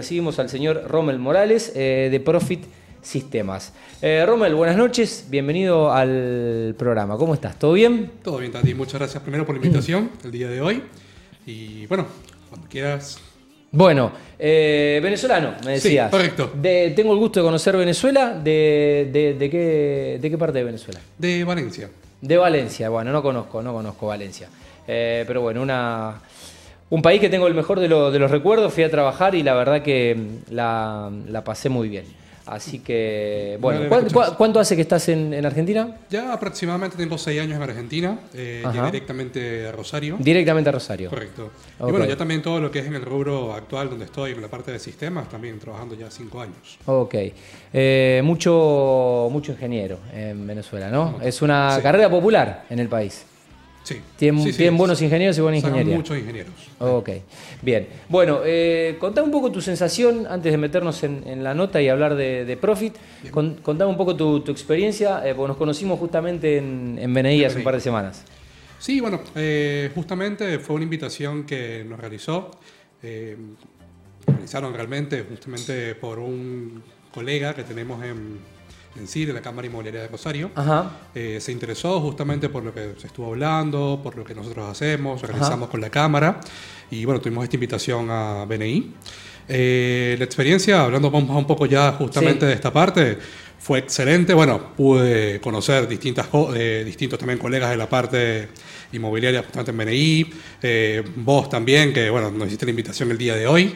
recibimos al señor Rommel Morales eh, de Profit Sistemas. Eh, Rommel, buenas noches, bienvenido al programa. ¿Cómo estás? ¿Todo bien? Todo bien, Tati. Muchas gracias primero por la invitación el día de hoy. Y bueno, cuando quieras. Bueno, eh, venezolano, me decías. Sí, correcto. De- tengo el gusto de conocer Venezuela. De, de- de qué, ¿De qué parte de Venezuela? De Valencia. De Valencia, bueno, no conozco, no conozco Valencia. Eh, pero bueno, una, un país que tengo el mejor de, lo- de los recuerdos, fui a trabajar y la verdad que mm, la, la pasé muy bien. Así que, bueno, Me ¿cuán- alegra cua- ¿cuánto hace que estás en, en Argentina? Ya aproximadamente tengo seis años en Argentina. Eh, directamente a Rosario. Directamente a Rosario. Correcto. Y bueno, ya también todo lo que es en el rubro actual donde estoy, en la parte de sistemas, también trabajando ya cinco años. Ok. Eh, mucho, mucho ingeniero en Venezuela, ¿no? Es una Sí. carrera popular en el país. Sí. Tienen, Sí, sí, tienen es- buenos ingenieros y buena ingeniería. muchos ingenieros. Ok, bien. Bueno, eh, contame un poco tu sensación antes de meternos en, en la nota y hablar de, de Profit. Con- contame un poco tu, tu experiencia, eh, porque nos conocimos justamente en, en BNI hace un par de semanas. Sí, bueno, eh, justamente fue una invitación que nos realizó, eh, realizaron realmente justamente por un colega que tenemos en, en CIR, en la Cámara Inmobiliaria de Rosario. Ajá, Eh, se interesó justamente por lo que se estuvo hablando, por lo que nosotros hacemos, realizamos con la Cámara y bueno, tuvimos esta invitación a BNI. Eh, la experiencia, hablando un un poco ya justamente Sí. de esta parte, fue excelente. Bueno, pude conocer distintas, eh, distintos también colegas de la parte inmobiliaria justamente en BNI, eh, vos también, que bueno, nos hiciste la invitación el día de hoy.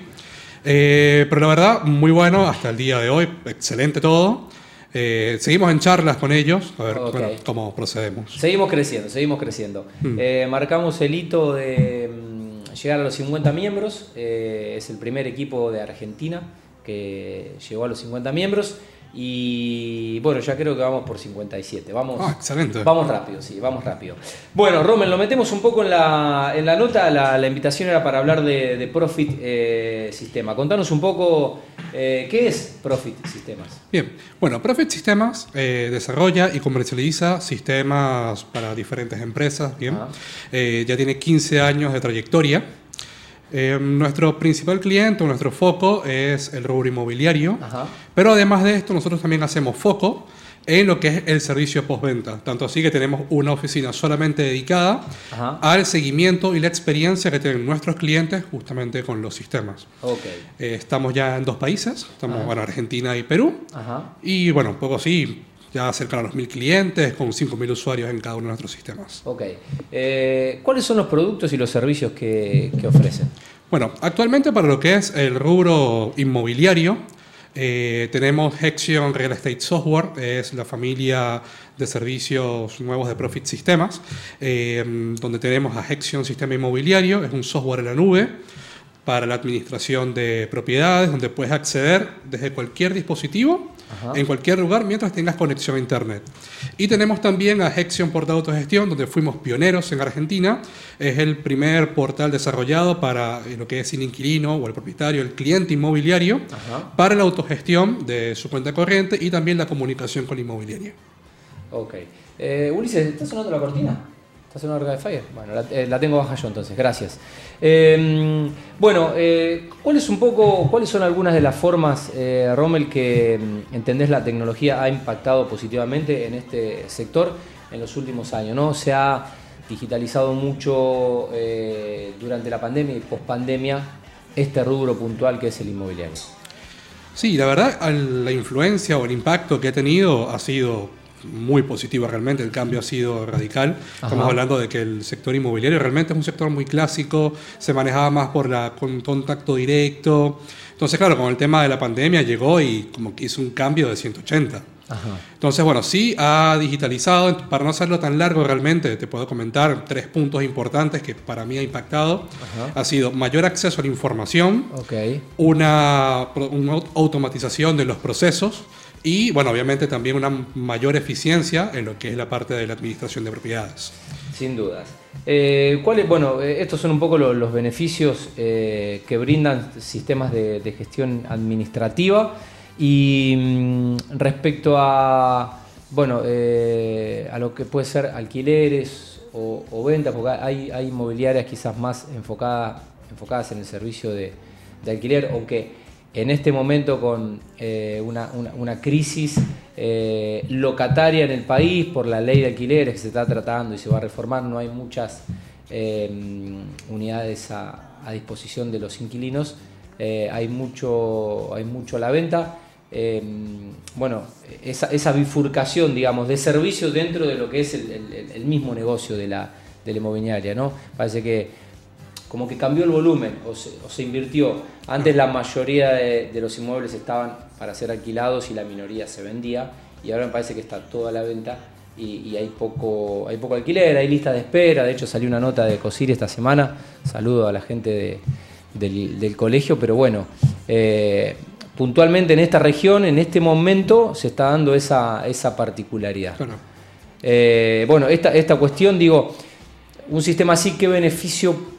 Eh, pero la verdad, muy bueno hasta el día de hoy, excelente todo. Eh, seguimos en charlas con ellos, a ver bueno, cómo procedemos. seguimos creciendo, seguimos creciendo. Hmm. Eh, marcamos el hito de mm, llegar a los 50 miembros. eh, es el primer equipo de Argentina que llegó a los 50 miembros. Y bueno, ya creo que vamos por 57. Vamos, Ah, excelente. Vamos rápido, sí, vamos rápido. Bueno, Romen, lo metemos un poco en la, en la nota. La, la invitación era para hablar de, de Profit eh, Sistema. Contanos un poco eh, qué es Profit Sistemas. Bien, bueno, Profit Sistemas eh, desarrolla y comercializa sistemas para diferentes empresas, bien. Ah. Eh, ya tiene 15 años de trayectoria. Eh, nuestro principal cliente, nuestro foco es el rubro inmobiliario, Ajá. pero además de esto nosotros también hacemos foco en lo que es el servicio postventa. Tanto así que tenemos una oficina solamente dedicada Ajá. al seguimiento y la experiencia que tienen nuestros clientes justamente con los sistemas. Ok. Eh, estamos ya en dos países, estamos Ajá. bueno, Argentina y Perú. Ajá. Y bueno, un poco así, ya cerca de los mil clientes, con 5.000 usuarios en cada uno de nuestros sistemas. Ok. Eh, ¿Cuáles son los productos y los servicios que, que ofrecen? Bueno, actualmente para lo que es el rubro inmobiliario, eh, tenemos Hexion Real Estate Software, es la familia de servicios nuevos de Profit Sistemas, eh, donde tenemos a Hexion Sistema Inmobiliario, es un software en la nube para la administración de propiedades, donde puedes acceder desde cualquier dispositivo, Ajá. en cualquier lugar, mientras tengas conexión a Internet. Y tenemos también a Hexion Portal de Autogestión, donde fuimos pioneros en Argentina. Es el primer portal desarrollado para eh, lo que es el inquilino o el propietario, el cliente inmobiliario, Ajá. para la autogestión de su cuenta corriente y también la comunicación con la inmobiliaria. Ok. Eh, Ulises, ¿está sonando la cortina? ¿Está sonando Arcade Fire? Bueno, la, eh, la tengo baja yo entonces, gracias. Eh, bueno, eh, ¿cuáles un poco, cuáles son algunas de las formas, eh, Rommel, que mm, entendés la tecnología ha impactado positivamente en este sector en los últimos años? ¿no? Se ha digitalizado mucho eh, durante la pandemia y pospandemia este rubro puntual que es el inmobiliario. Sí, la verdad, la influencia o el impacto que ha tenido ha sido muy positivo realmente, el cambio ha sido radical. Estamos Ajá. hablando de que el sector inmobiliario realmente es un sector muy clásico, se manejaba más por la con contacto directo. Entonces, claro, con el tema de la pandemia llegó y como que hizo un cambio de 180. Ajá. Entonces, bueno, sí ha digitalizado, para no hacerlo tan largo realmente, te puedo comentar tres puntos importantes que para mí ha impactado. Ajá. Ha sido mayor acceso a la información, Ok. una, una au- automatización de los procesos y, bueno, obviamente también una mayor eficiencia en lo que es la parte de la administración de propiedades. Sin dudas. Eh, ¿cuáles- bueno, eh, estos son un poco lo- los beneficios eh, que brindan sistemas de, gestión administrativa y mm, respecto a, bueno, a lo que puede ser alquileres o, o ventas, porque hay, hay inmobiliarias quizás más enfocadas, enfocadas en el servicio de, de alquiler, aunque en este momento con eh, una, una, crisis eh, locataria en el país por la ley de alquileres que se está tratando y se va a reformar, no hay muchas eh, unidades a, disposición de los inquilinos, hay, mucho, hay mucho a la venta. bueno, esa, bifurcación, digamos, de servicio dentro de lo que es el, el, mismo negocio de la, de la inmobiliaria, ¿no? Parece que como que cambió el volumen o se, invirtió. Antes la mayoría de, los inmuebles estaban para ser alquilados y la minoría se vendía y ahora me parece que está toda la venta y, hay, poco, hay poco alquiler, hay lista de espera. De hecho salió una nota de COSIR esta semana. Saludo a la gente del, colegio, pero bueno. Eh, puntualmente en esta región, en este momento, se está dando esa, esa particularidad. Eh, bueno, esta, esta cuestión, digo, un sistema así, ¿qué beneficio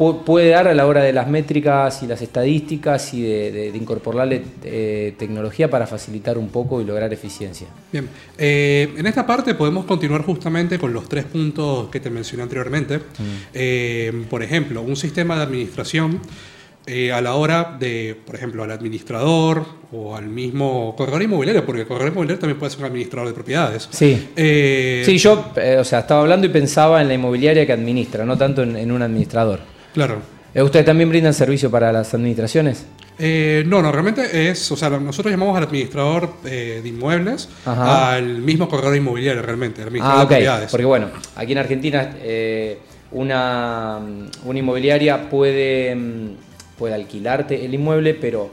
puede dar a la hora de las métricas y las estadísticas y de, incorporarle eh, tecnología para facilitar un poco y lograr eficiencia. Bien, eh, en esta parte podemos continuar justamente con los tres puntos que te mencioné anteriormente. Mm. Eh, por ejemplo, un sistema de administración a la hora de, por ejemplo, al administrador o al mismo corredor inmobiliario, porque el corredor inmobiliario también puede ser un administrador de propiedades. Sí, sí yo o sea, estaba hablando y pensaba en la inmobiliaria que administra, no tanto en un administrador. Claro. Eh, ¿Ustedes también brindan servicio para las administraciones? Eh, no, no, realmente es, o sea, nosotros llamamos al administrador eh, de inmuebles al mismo corredor inmobiliario, realmente, al administrador ah, de propiedades. Porque bueno, aquí en Argentina una, una, inmobiliaria puede, mm, puede alquilarte el inmueble, pero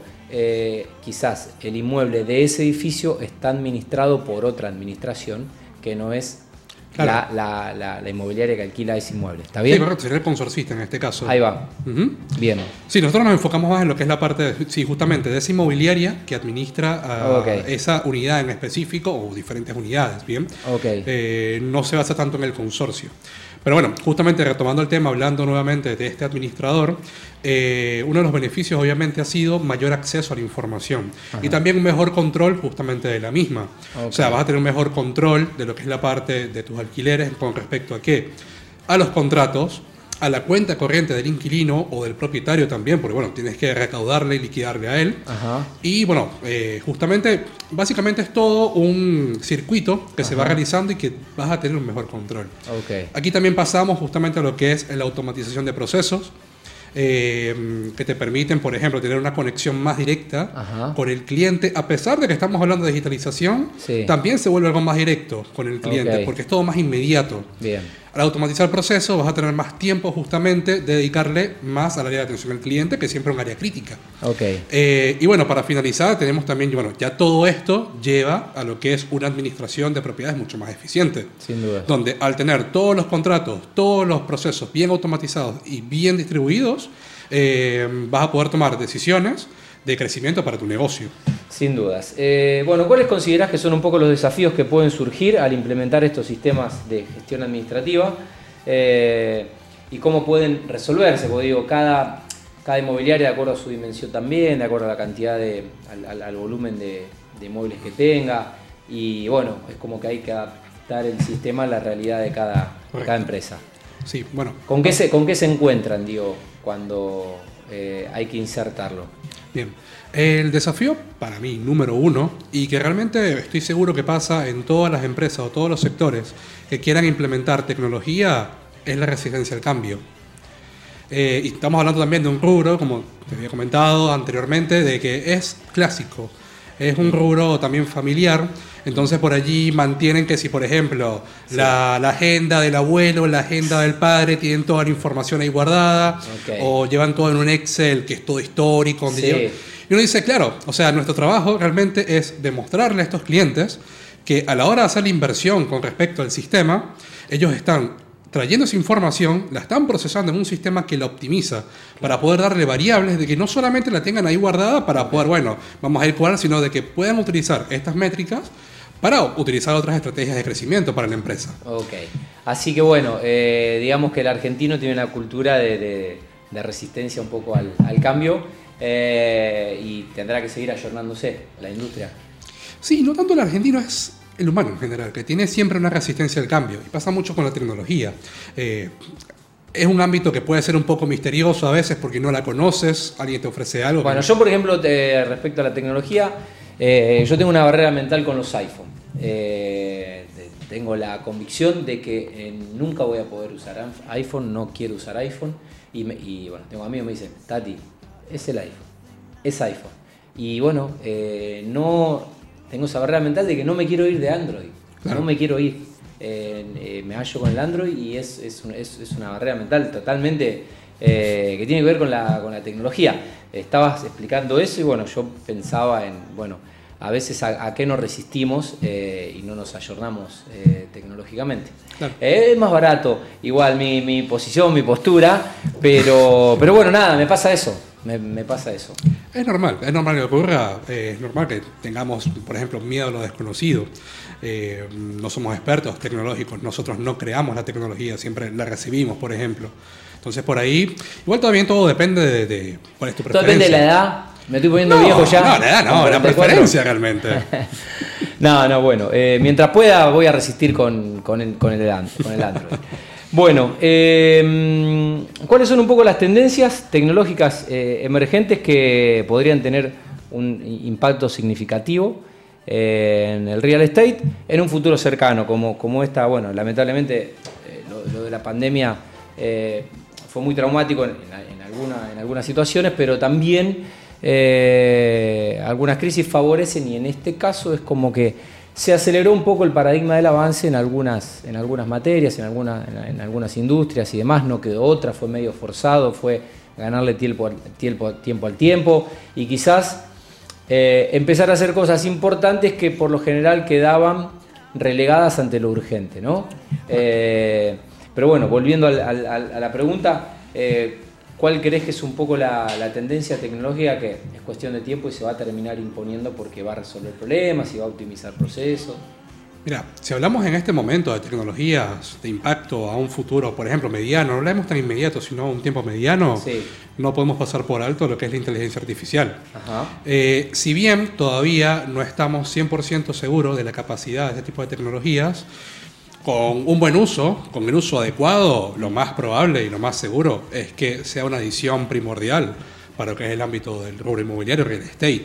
quizás el inmueble de ese edificio está administrado por otra administración que no es la, inmobiliaria que alquila ese inmueble. ¿Está bien? Sí, correcto, sería el consorcista en este caso. Ahí va. Bien. Sí, nosotros nos enfocamos más en lo que es la parte, sí, justamente de esa inmobiliaria que administra ah, esa unidad en específico o diferentes unidades, ¿bien? Ok. Eh, no se basa tanto en el consorcio. Pero bueno, justamente retomando el tema, hablando nuevamente de este administrador, eh, uno de los beneficios obviamente ha sido mayor acceso a la información y también un mejor control justamente de la misma. O sea, vas a tener un mejor control de lo que es la parte de tus alquileres con respecto a qué? A los contratos, a la cuenta corriente del inquilino o del propietario también, porque bueno, tienes que recaudarle y liquidarle a él. Y bueno, eh, justamente, básicamente es todo un circuito que se va realizando y que vas a tener un mejor control. Aquí también pasamos justamente a lo que es la automatización de procesos. Eh, que te permiten, por ejemplo, tener una conexión más directa con el cliente, a pesar de que estamos hablando de digitalización, también se vuelve algo más directo con el cliente, porque es todo más inmediato. Bien. Al automatizar el proceso vas a tener más tiempo justamente de dedicarle más al área de atención al cliente, que siempre es un área crítica. Okay. Eh, y bueno, para finalizar, tenemos también, bueno, ya todo esto lleva a lo que es una administración de propiedades mucho más eficiente. Sin duda. Donde al tener todos los contratos, todos los procesos bien automatizados y bien distribuidos, eh, vas a poder tomar decisiones de crecimiento para tu negocio. Sin dudas. Eh, bueno, ¿cuáles consideras que son un poco los desafíos que pueden surgir al implementar estos sistemas de gestión administrativa? Eh, y cómo pueden resolverse, porque digo, cada, cada inmobiliaria de acuerdo a su dimensión también, de acuerdo a la cantidad de, al, volumen de, de, inmuebles que tenga, y bueno, es como que hay que adaptar el sistema a la realidad de cada, cada empresa. Sí, bueno. ¿Con qué, se, ¿Con qué se encuentran, digo, cuando eh, hay que insertarlo? Bien, el desafío para mí, número uno, y que realmente estoy seguro que pasa en todas las empresas o todos los sectores que quieran implementar tecnología, es la resistencia al cambio. Eh, y estamos hablando también de un rubro, como te había comentado anteriormente, de que es clásico, es un rubro también familiar, entonces por allí mantienen que si por ejemplo la, agenda del abuelo, la agenda del padre tienen toda la información ahí guardada, o llevan todo en un Excel que es todo histórico, y uno dice, claro, o sea, nuestro trabajo realmente es demostrarle a estos clientes que a la hora de hacer la inversión con respecto al sistema, ellos están trayendo esa información, la están procesando en un sistema que la optimiza para poder darle variables de que no solamente la tengan ahí guardada para poder, bueno, vamos a ir cuadrar, sino de que puedan utilizar estas métricas para utilizar otras estrategias de crecimiento para la empresa. Ok, así que bueno, eh, digamos que el argentino tiene una cultura de, resistencia un poco al, cambio eh, y tendrá que seguir ayornándose la industria. Sí, no tanto el argentino, es el humano en general, que tiene siempre una resistencia al cambio. Y pasa mucho con la tecnología. Eh, es un ámbito que puede ser un poco misterioso a veces porque no la conoces, alguien te ofrece algo. Bueno, yo por ejemplo, respecto a la tecnología, eh, yo tengo una barrera mental con los iPhone. Eh, tengo la convicción de que eh, nunca voy a poder usar iPhone, no quiero usar iPhone. Y, bueno, tengo amigos que me dicen, Tati, es el iPhone, es iPhone. Y bueno, no tengo esa barrera mental de que no me quiero ir de Android, no me quiero ir. me hallo con el Android y es, es, es una barrera mental totalmente que tiene que ver con la, con la tecnología estabas explicando eso y bueno, yo pensaba en, bueno, a veces a, qué nos resistimos eh, y no nos ayornamos eh, tecnológicamente. Eh, es más barato, igual mi, posición, mi postura, pero, pero bueno, nada, me pasa eso. Me, pasa eso. Es normal, es normal que ocurra, es normal que tengamos, por ejemplo, miedo a lo desconocido. no somos expertos tecnológicos, nosotros no creamos la tecnología, siempre la recibimos, por ejemplo. Entonces por ahí, igual todavía todo depende de, cuál es tu preferencia. Todo depende de la edad. Me estoy poniendo viejo ya. No, la edad no, la preferencia realmente. no, no, bueno. Eh, mientras pueda voy a resistir con, con, el, con, el, Android. Bueno, eh, ¿cuáles son un poco las tendencias tecnológicas eh, emergentes que podrían tener un impacto significativo en el real estate en un futuro cercano? Como, como esta, bueno, lamentablemente lo, de la pandemia fue muy traumático en, en algunas situaciones, pero también eh, algunas crisis favorecen y en este caso es como que se aceleró un poco el paradigma del avance en algunas, en algunas materias, en, en, algunas industrias y demás, no quedó otra, fue medio forzado, fue ganarle tiempo, tiempo, tiempo al tiempo y quizás eh, empezar a hacer cosas importantes que por lo general quedaban relegadas ante lo urgente. ¿no? Eh, pero bueno, volviendo a la pregunta, eh, ¿cuál crees que es un poco la, tendencia tecnológica que es cuestión de tiempo y se va a terminar imponiendo porque va a resolver problemas y va a optimizar procesos? Mira, si hablamos en este momento de tecnologías de impacto a un futuro, por ejemplo, mediano, no hablamos tan inmediato, sino a un tiempo mediano, no podemos pasar por alto lo que es la inteligencia artificial. Eh, si bien todavía no estamos 100% seguros de la capacidad de este tipo de tecnologías, con un buen uso, con el uso adecuado, lo más probable y lo más seguro es que sea una adición primordial para lo que es el ámbito del rubro inmobiliario real estate.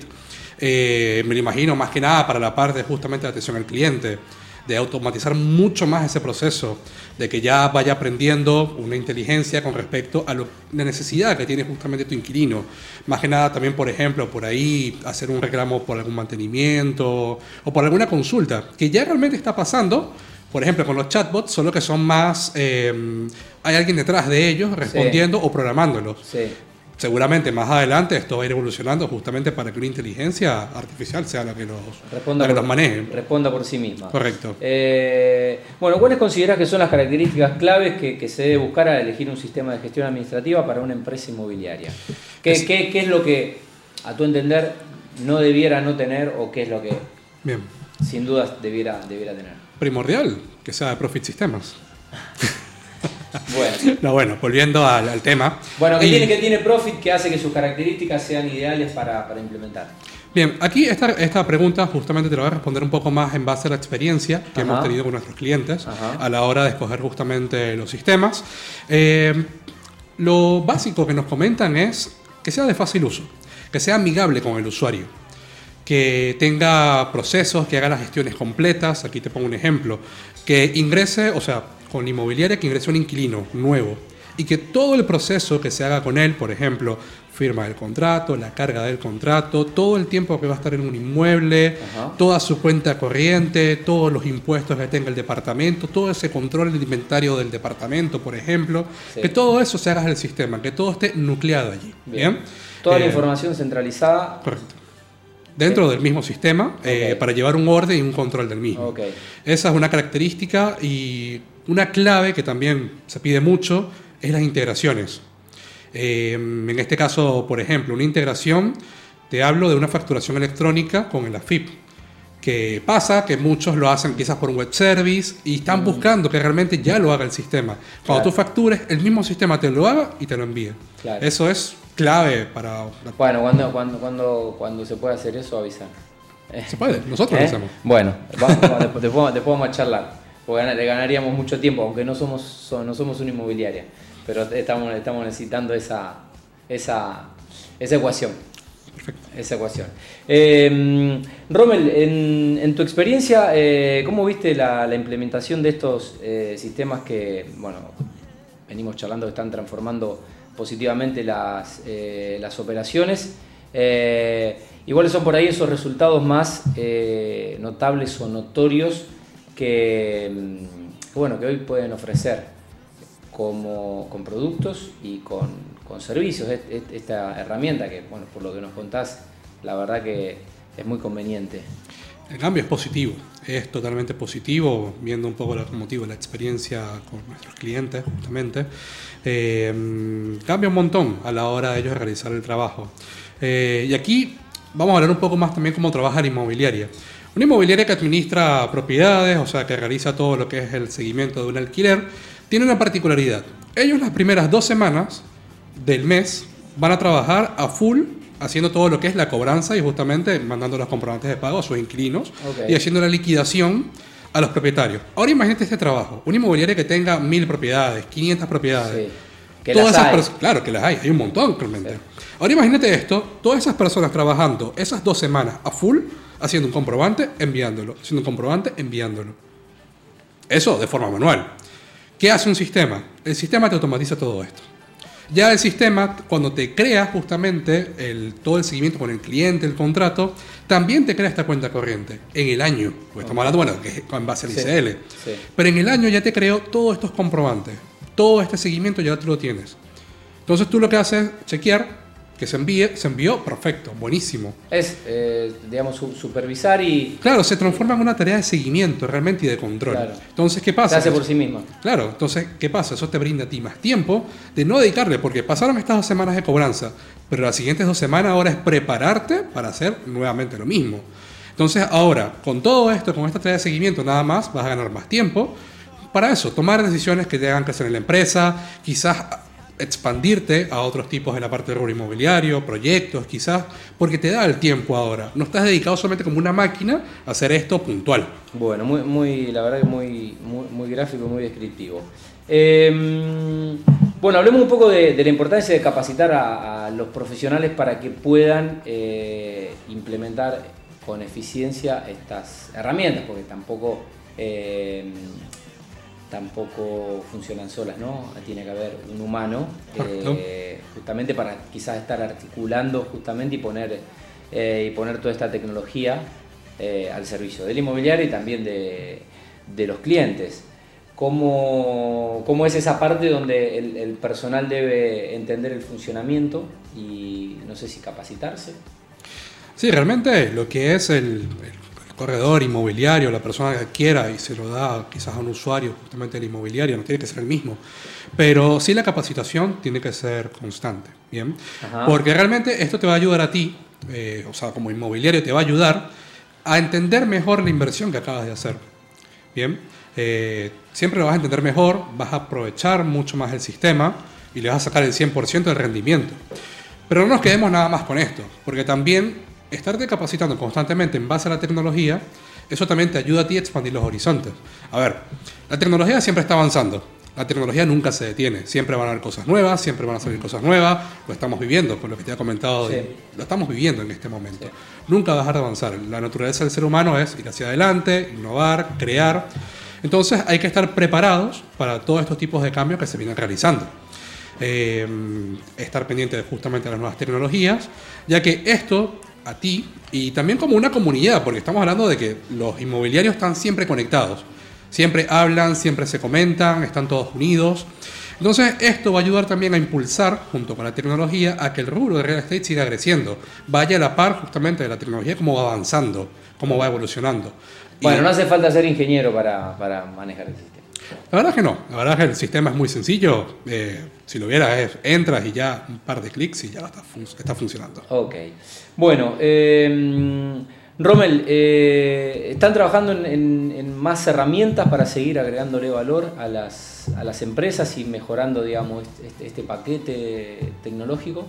Eh, me lo imagino más que nada para la parte justamente de atención al cliente, de automatizar mucho más ese proceso, de que ya vaya aprendiendo una inteligencia con respecto a la necesidad que tiene justamente tu inquilino. Más que nada también, por ejemplo, por ahí hacer un reclamo por algún mantenimiento o por alguna consulta, que ya realmente está pasando, por ejemplo, con los chatbots, solo que son más. Eh, hay alguien detrás de ellos respondiendo o programándolos. Seguramente más adelante esto va a ir evolucionando justamente para que una inteligencia artificial sea la que los, responda que los maneje. Responda por sí misma. Correcto. Eh, bueno, ¿cuáles consideras que son las características claves que, se debe buscar al elegir un sistema de gestión administrativa para una empresa inmobiliaria? ¿Qué, qué es lo que, a tu entender, no debiera no tener o qué es lo que, Bien. sin dudas, debiera, debiera tener? Primordial que sea de Profit Systems. bueno. No, bueno, volviendo al, tema. Bueno, ¿qué, tiene, tiene Profit que hace que sus características sean ideales para, implementar? Bien, aquí esta, esta, pregunta justamente te la voy a responder un poco más en base a la experiencia que hemos tenido con nuestros clientes a la hora de escoger justamente los sistemas. Eh, lo básico que nos comentan es que sea de fácil uso, que sea amigable con el usuario que tenga procesos, que haga las gestiones completas. Aquí te pongo un ejemplo. Que ingrese, o sea, con inmobiliaria que ingrese un inquilino nuevo y que todo el proceso que se haga con él, por ejemplo, firma del contrato, la carga del contrato, todo el tiempo que va a estar en un inmueble, toda su cuenta corriente, todos los impuestos que tenga el departamento, todo ese control del inventario del departamento, por ejemplo, que todo eso se haga en el sistema, que todo esté nucleado allí. Bien. Toda la eh, información centralizada. Correcto dentro del mismo sistema eh, para llevar un orden y un control del mismo. Esa es una característica y una clave que también se pide mucho es las integraciones. Eh, en este caso, por ejemplo, una integración, te hablo de una facturación electrónica con el AFIP. Que pasa que muchos lo hacen quizás por un web service y están mm. buscando que realmente ya lo haga el sistema. Cuando tú factures, el mismo sistema te lo haga y te lo envíe. Eso es clave para... Bueno, cuando, cuando, cuando, cuando se puede hacer eso, avisar. Se puede, nosotros ¿Eh? avisamos. Bueno, después, después, vamos a charlar, porque le ganaríamos mucho tiempo, aunque no somos, no somos una inmobiliaria. pero estamos, estamos necesitando esa, esa, esa ecuación. Esa ecuación. Eh, Rommel, en, tu experiencia, eh, ¿cómo viste la, implementación de estos eh, sistemas que, bueno, venimos charlando que están transformando positivamente las, las operaciones? ¿Y cuáles son por ahí esos resultados más notables o notorios que, bueno, que hoy pueden ofrecer como, con productos y con con servicios, esta herramienta que, bueno, por lo que nos contás, la verdad que es muy conveniente. El cambio es positivo, es totalmente positivo, viendo un poco como motivo la experiencia con nuestros clientes, justamente. Eh, cambia un montón a la hora de ellos realizar el trabajo. Eh, y aquí vamos a hablar un poco más también cómo trabaja la inmobiliaria. Una inmobiliaria que administra propiedades, o sea, que realiza todo lo que es el seguimiento de un alquiler, tiene una particularidad. Ellos las primeras dos semanas del mes van a trabajar a full haciendo todo lo que es la cobranza y justamente mandando los comprobantes de pago a sus inquilinos y haciendo la liquidación a los propietarios. Ahora imagínate este trabajo, una inmobiliaria que tenga mil propiedades, 500 propiedades. todas esas Claro que las hay, hay un montón realmente. Ahora imagínate esto, todas esas personas trabajando esas dos semanas a full, haciendo un comprobante, enviándolo, haciendo un comprobante, enviándolo. Eso de forma manual. ¿Qué hace un sistema? El sistema te automatiza todo esto. Ya el sistema, cuando te crea justamente el, todo el seguimiento con el cliente, el contrato, también te crea esta cuenta corriente en el año. Porque estamos hablando, bueno, que es en base al ICL. Pero en el año ya te creó todos estos comprobantes. Todo este seguimiento ya tú lo tienes. Entonces tú lo que haces es chequear que se envíe, se envió, perfecto, buenísimo. Es, eh, digamos, supervisar y... Claro, se transforma en una tarea de seguimiento realmente y de control. Entonces, ¿qué pasa? Se hace por sí mismo. Claro, entonces, ¿qué pasa? Eso te brinda a ti más tiempo de no dedicarle, porque pasaron estas dos semanas de cobranza, pero las siguientes dos semanas ahora es prepararte para hacer nuevamente lo mismo. Entonces, ahora, con todo esto, con esta tarea de seguimiento, nada más, vas a ganar más tiempo. Para eso, tomar decisiones que te hagan crecer en la empresa, quizás expandirte a otros tipos de la parte de rubro inmobiliario, proyectos quizás, porque te da el tiempo ahora. No estás dedicado solamente como una máquina a hacer esto puntual. Bueno, muy, muy la verdad que muy, muy, gráfico, muy descriptivo. Em, bueno, hablemos un poco de, la importancia de capacitar a, los profesionales para que puedan eh, implementar con eficiencia estas herramientas, porque tampoco... Eh, tampoco funcionan solas, ¿no? Tiene que haber un humano, eh, justamente para quizás estar articulando justamente y poner, eh, y poner toda esta tecnología eh, al servicio del inmobiliario y también de, los clientes. ¿Cómo, ¿Cómo, es esa parte donde el, personal debe entender el funcionamiento y no sé si capacitarse? Sí, realmente lo que es el corredor inmobiliario, la persona que quiera y se lo da quizás a un usuario justamente el inmobiliario, no tiene que ser el mismo. Pero sí la capacitación tiene que ser constante, ¿bien? Porque realmente esto te va a ayudar a ti, eh, o sea, como inmobiliario te va a ayudar a entender mejor la inversión que acabas de hacer, ¿bien? Eh, siempre lo vas a entender mejor, vas a aprovechar mucho más el sistema y le vas a sacar el 100% del rendimiento. Pero no nos quedemos nada más con esto, porque también estarte capacitando constantemente en base a la tecnología, eso también te ayuda a ti a expandir los horizontes. A ver, la tecnología siempre está avanzando. La tecnología nunca se detiene. Siempre van a haber cosas nuevas, siempre van a salir cosas nuevas. Lo estamos viviendo, con lo que te he comentado. Lo estamos viviendo en este momento. Nunca va a dejar de avanzar. La naturaleza del ser humano es ir hacia adelante, innovar, crear. Entonces hay que estar preparados para todos estos tipos de cambios que se vienen realizando. Eh, estar pendiente de justamente las nuevas tecnologías, ya que esto a ti y también como una comunidad, porque estamos hablando de que los inmobiliarios están siempre conectados, siempre hablan, siempre se comentan, están todos unidos. Entonces esto va a ayudar también a impulsar, junto con la tecnología, a que el rubro de real estate siga creciendo, vaya a la par justamente de la tecnología, cómo va avanzando, cómo va evolucionando. Bueno, no hace falta ser ingeniero para, para manejar el sistema. La verdad es que no, la verdad es que el sistema es muy sencillo. Eh, si lo vieras, entras y ya un par de clics y ya está, está funcionando. Ok. Bueno, em, Rommel, eh, ¿están trabajando en, más herramientas para seguir agregándole valor a las, a las empresas y mejorando, digamos, este, este paquete tecnológico?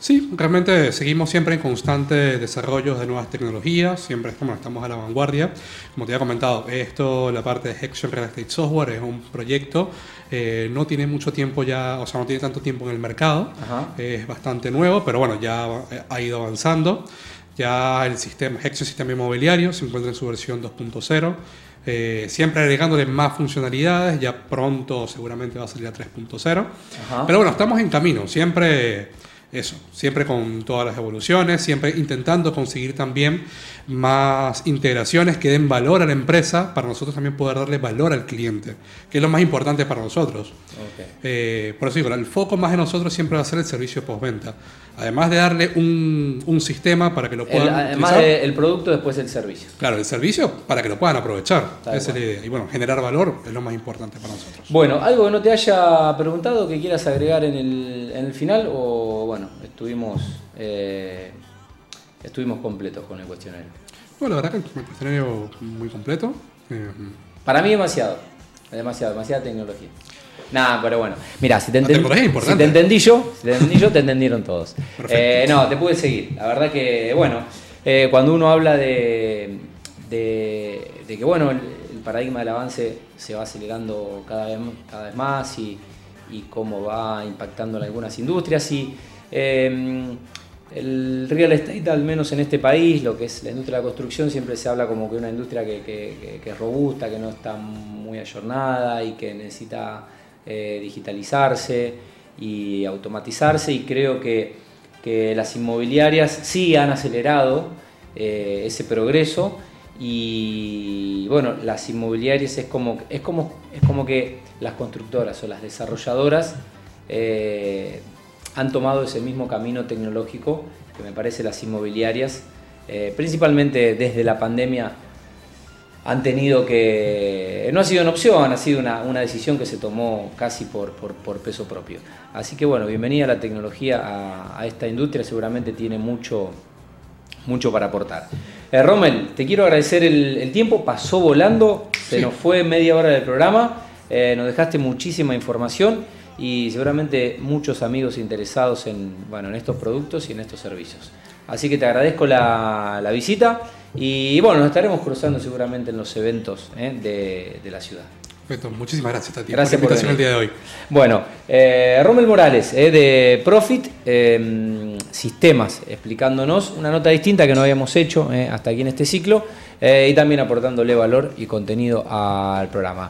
Sí, realmente seguimos siempre en constante desarrollo de nuevas tecnologías, siempre estamos, estamos a la vanguardia. Como te había comentado, esto, la parte de Hexion Real Estate Software, es un proyecto, eh, no tiene mucho tiempo ya, o sea, no tiene tanto tiempo en el mercado, es bastante nuevo, pero bueno, ya ha ido avanzando. Ya el sistema, Hexion Sistema Inmobiliario se encuentra en su versión 2.0. Eh, siempre agregándole más funcionalidades, ya pronto seguramente va a salir a 3.0. Pero bueno, estamos en camino, siempre eso, siempre con todas las evoluciones, siempre intentando conseguir también más integraciones que den valor a la empresa para nosotros también poder darle valor al cliente, que es lo más importante para nosotros. Eh, por eso digo, el foco más de nosotros siempre va a ser el servicio postventa. Además de darle un, un, sistema para que lo puedan. además del producto, después el servicio. Claro, el servicio para que lo puedan aprovechar. Esa es la idea. Y bueno, generar valor es lo más importante para nosotros. Bueno, ¿algo que no te haya preguntado que quieras agregar en el, en el final? O estuvimos. Eh, estuvimos completos con el cuestionario. Bueno, la verdad que el cuestionario muy completo. Eh, Para mí demasiado, demasiado, demasiada tecnología. Nada, pero bueno. Mira, si te, entendí, si te entendí yo, si te entendí yo, te entendieron todos. Eh, no, te pude seguir. La verdad que, bueno, cuando uno habla de, de, que, bueno, el, paradigma del avance se va acelerando cada vez, cada vez más y, y cómo va impactando en algunas industrias y Em, el real estate, al menos en este país, lo que es la industria de la construcción, siempre se habla como que una industria que, es robusta, que no está muy ayornada y que necesita eh, digitalizarse y automatizarse. Y creo que, las inmobiliarias sí han acelerado eh, ese progreso. Y bueno, las inmobiliarias es como, es como, es como que las constructoras o las desarrolladoras eh, han tomado ese mismo camino tecnológico que me parece las inmobiliarias, eh, principalmente desde la pandemia, han tenido que... No ha sido una opción, ha sido una, decisión que se tomó casi por, peso propio. Así que bueno, bienvenida a la tecnología a, esta industria, seguramente tiene mucho, mucho para aportar. Eh, Rommel, te quiero agradecer el, tiempo, pasó volando, se nos fue media hora del programa, eh, nos dejaste muchísima información y seguramente muchos amigos interesados en, bueno, en estos productos y en estos servicios. Así que te agradezco la, visita y bueno, nos estaremos cruzando seguramente en los eventos ¿eh? de, la ciudad. Perfecto, muchísimas gracias Tati gracias por la invitación el día de hoy. Bueno, eh, Rommel Morales ¿eh? de Profit em, Sistemas, explicándonos una nota distinta que no habíamos hecho hasta aquí en este ciclo y también aportándole valor y contenido al programa.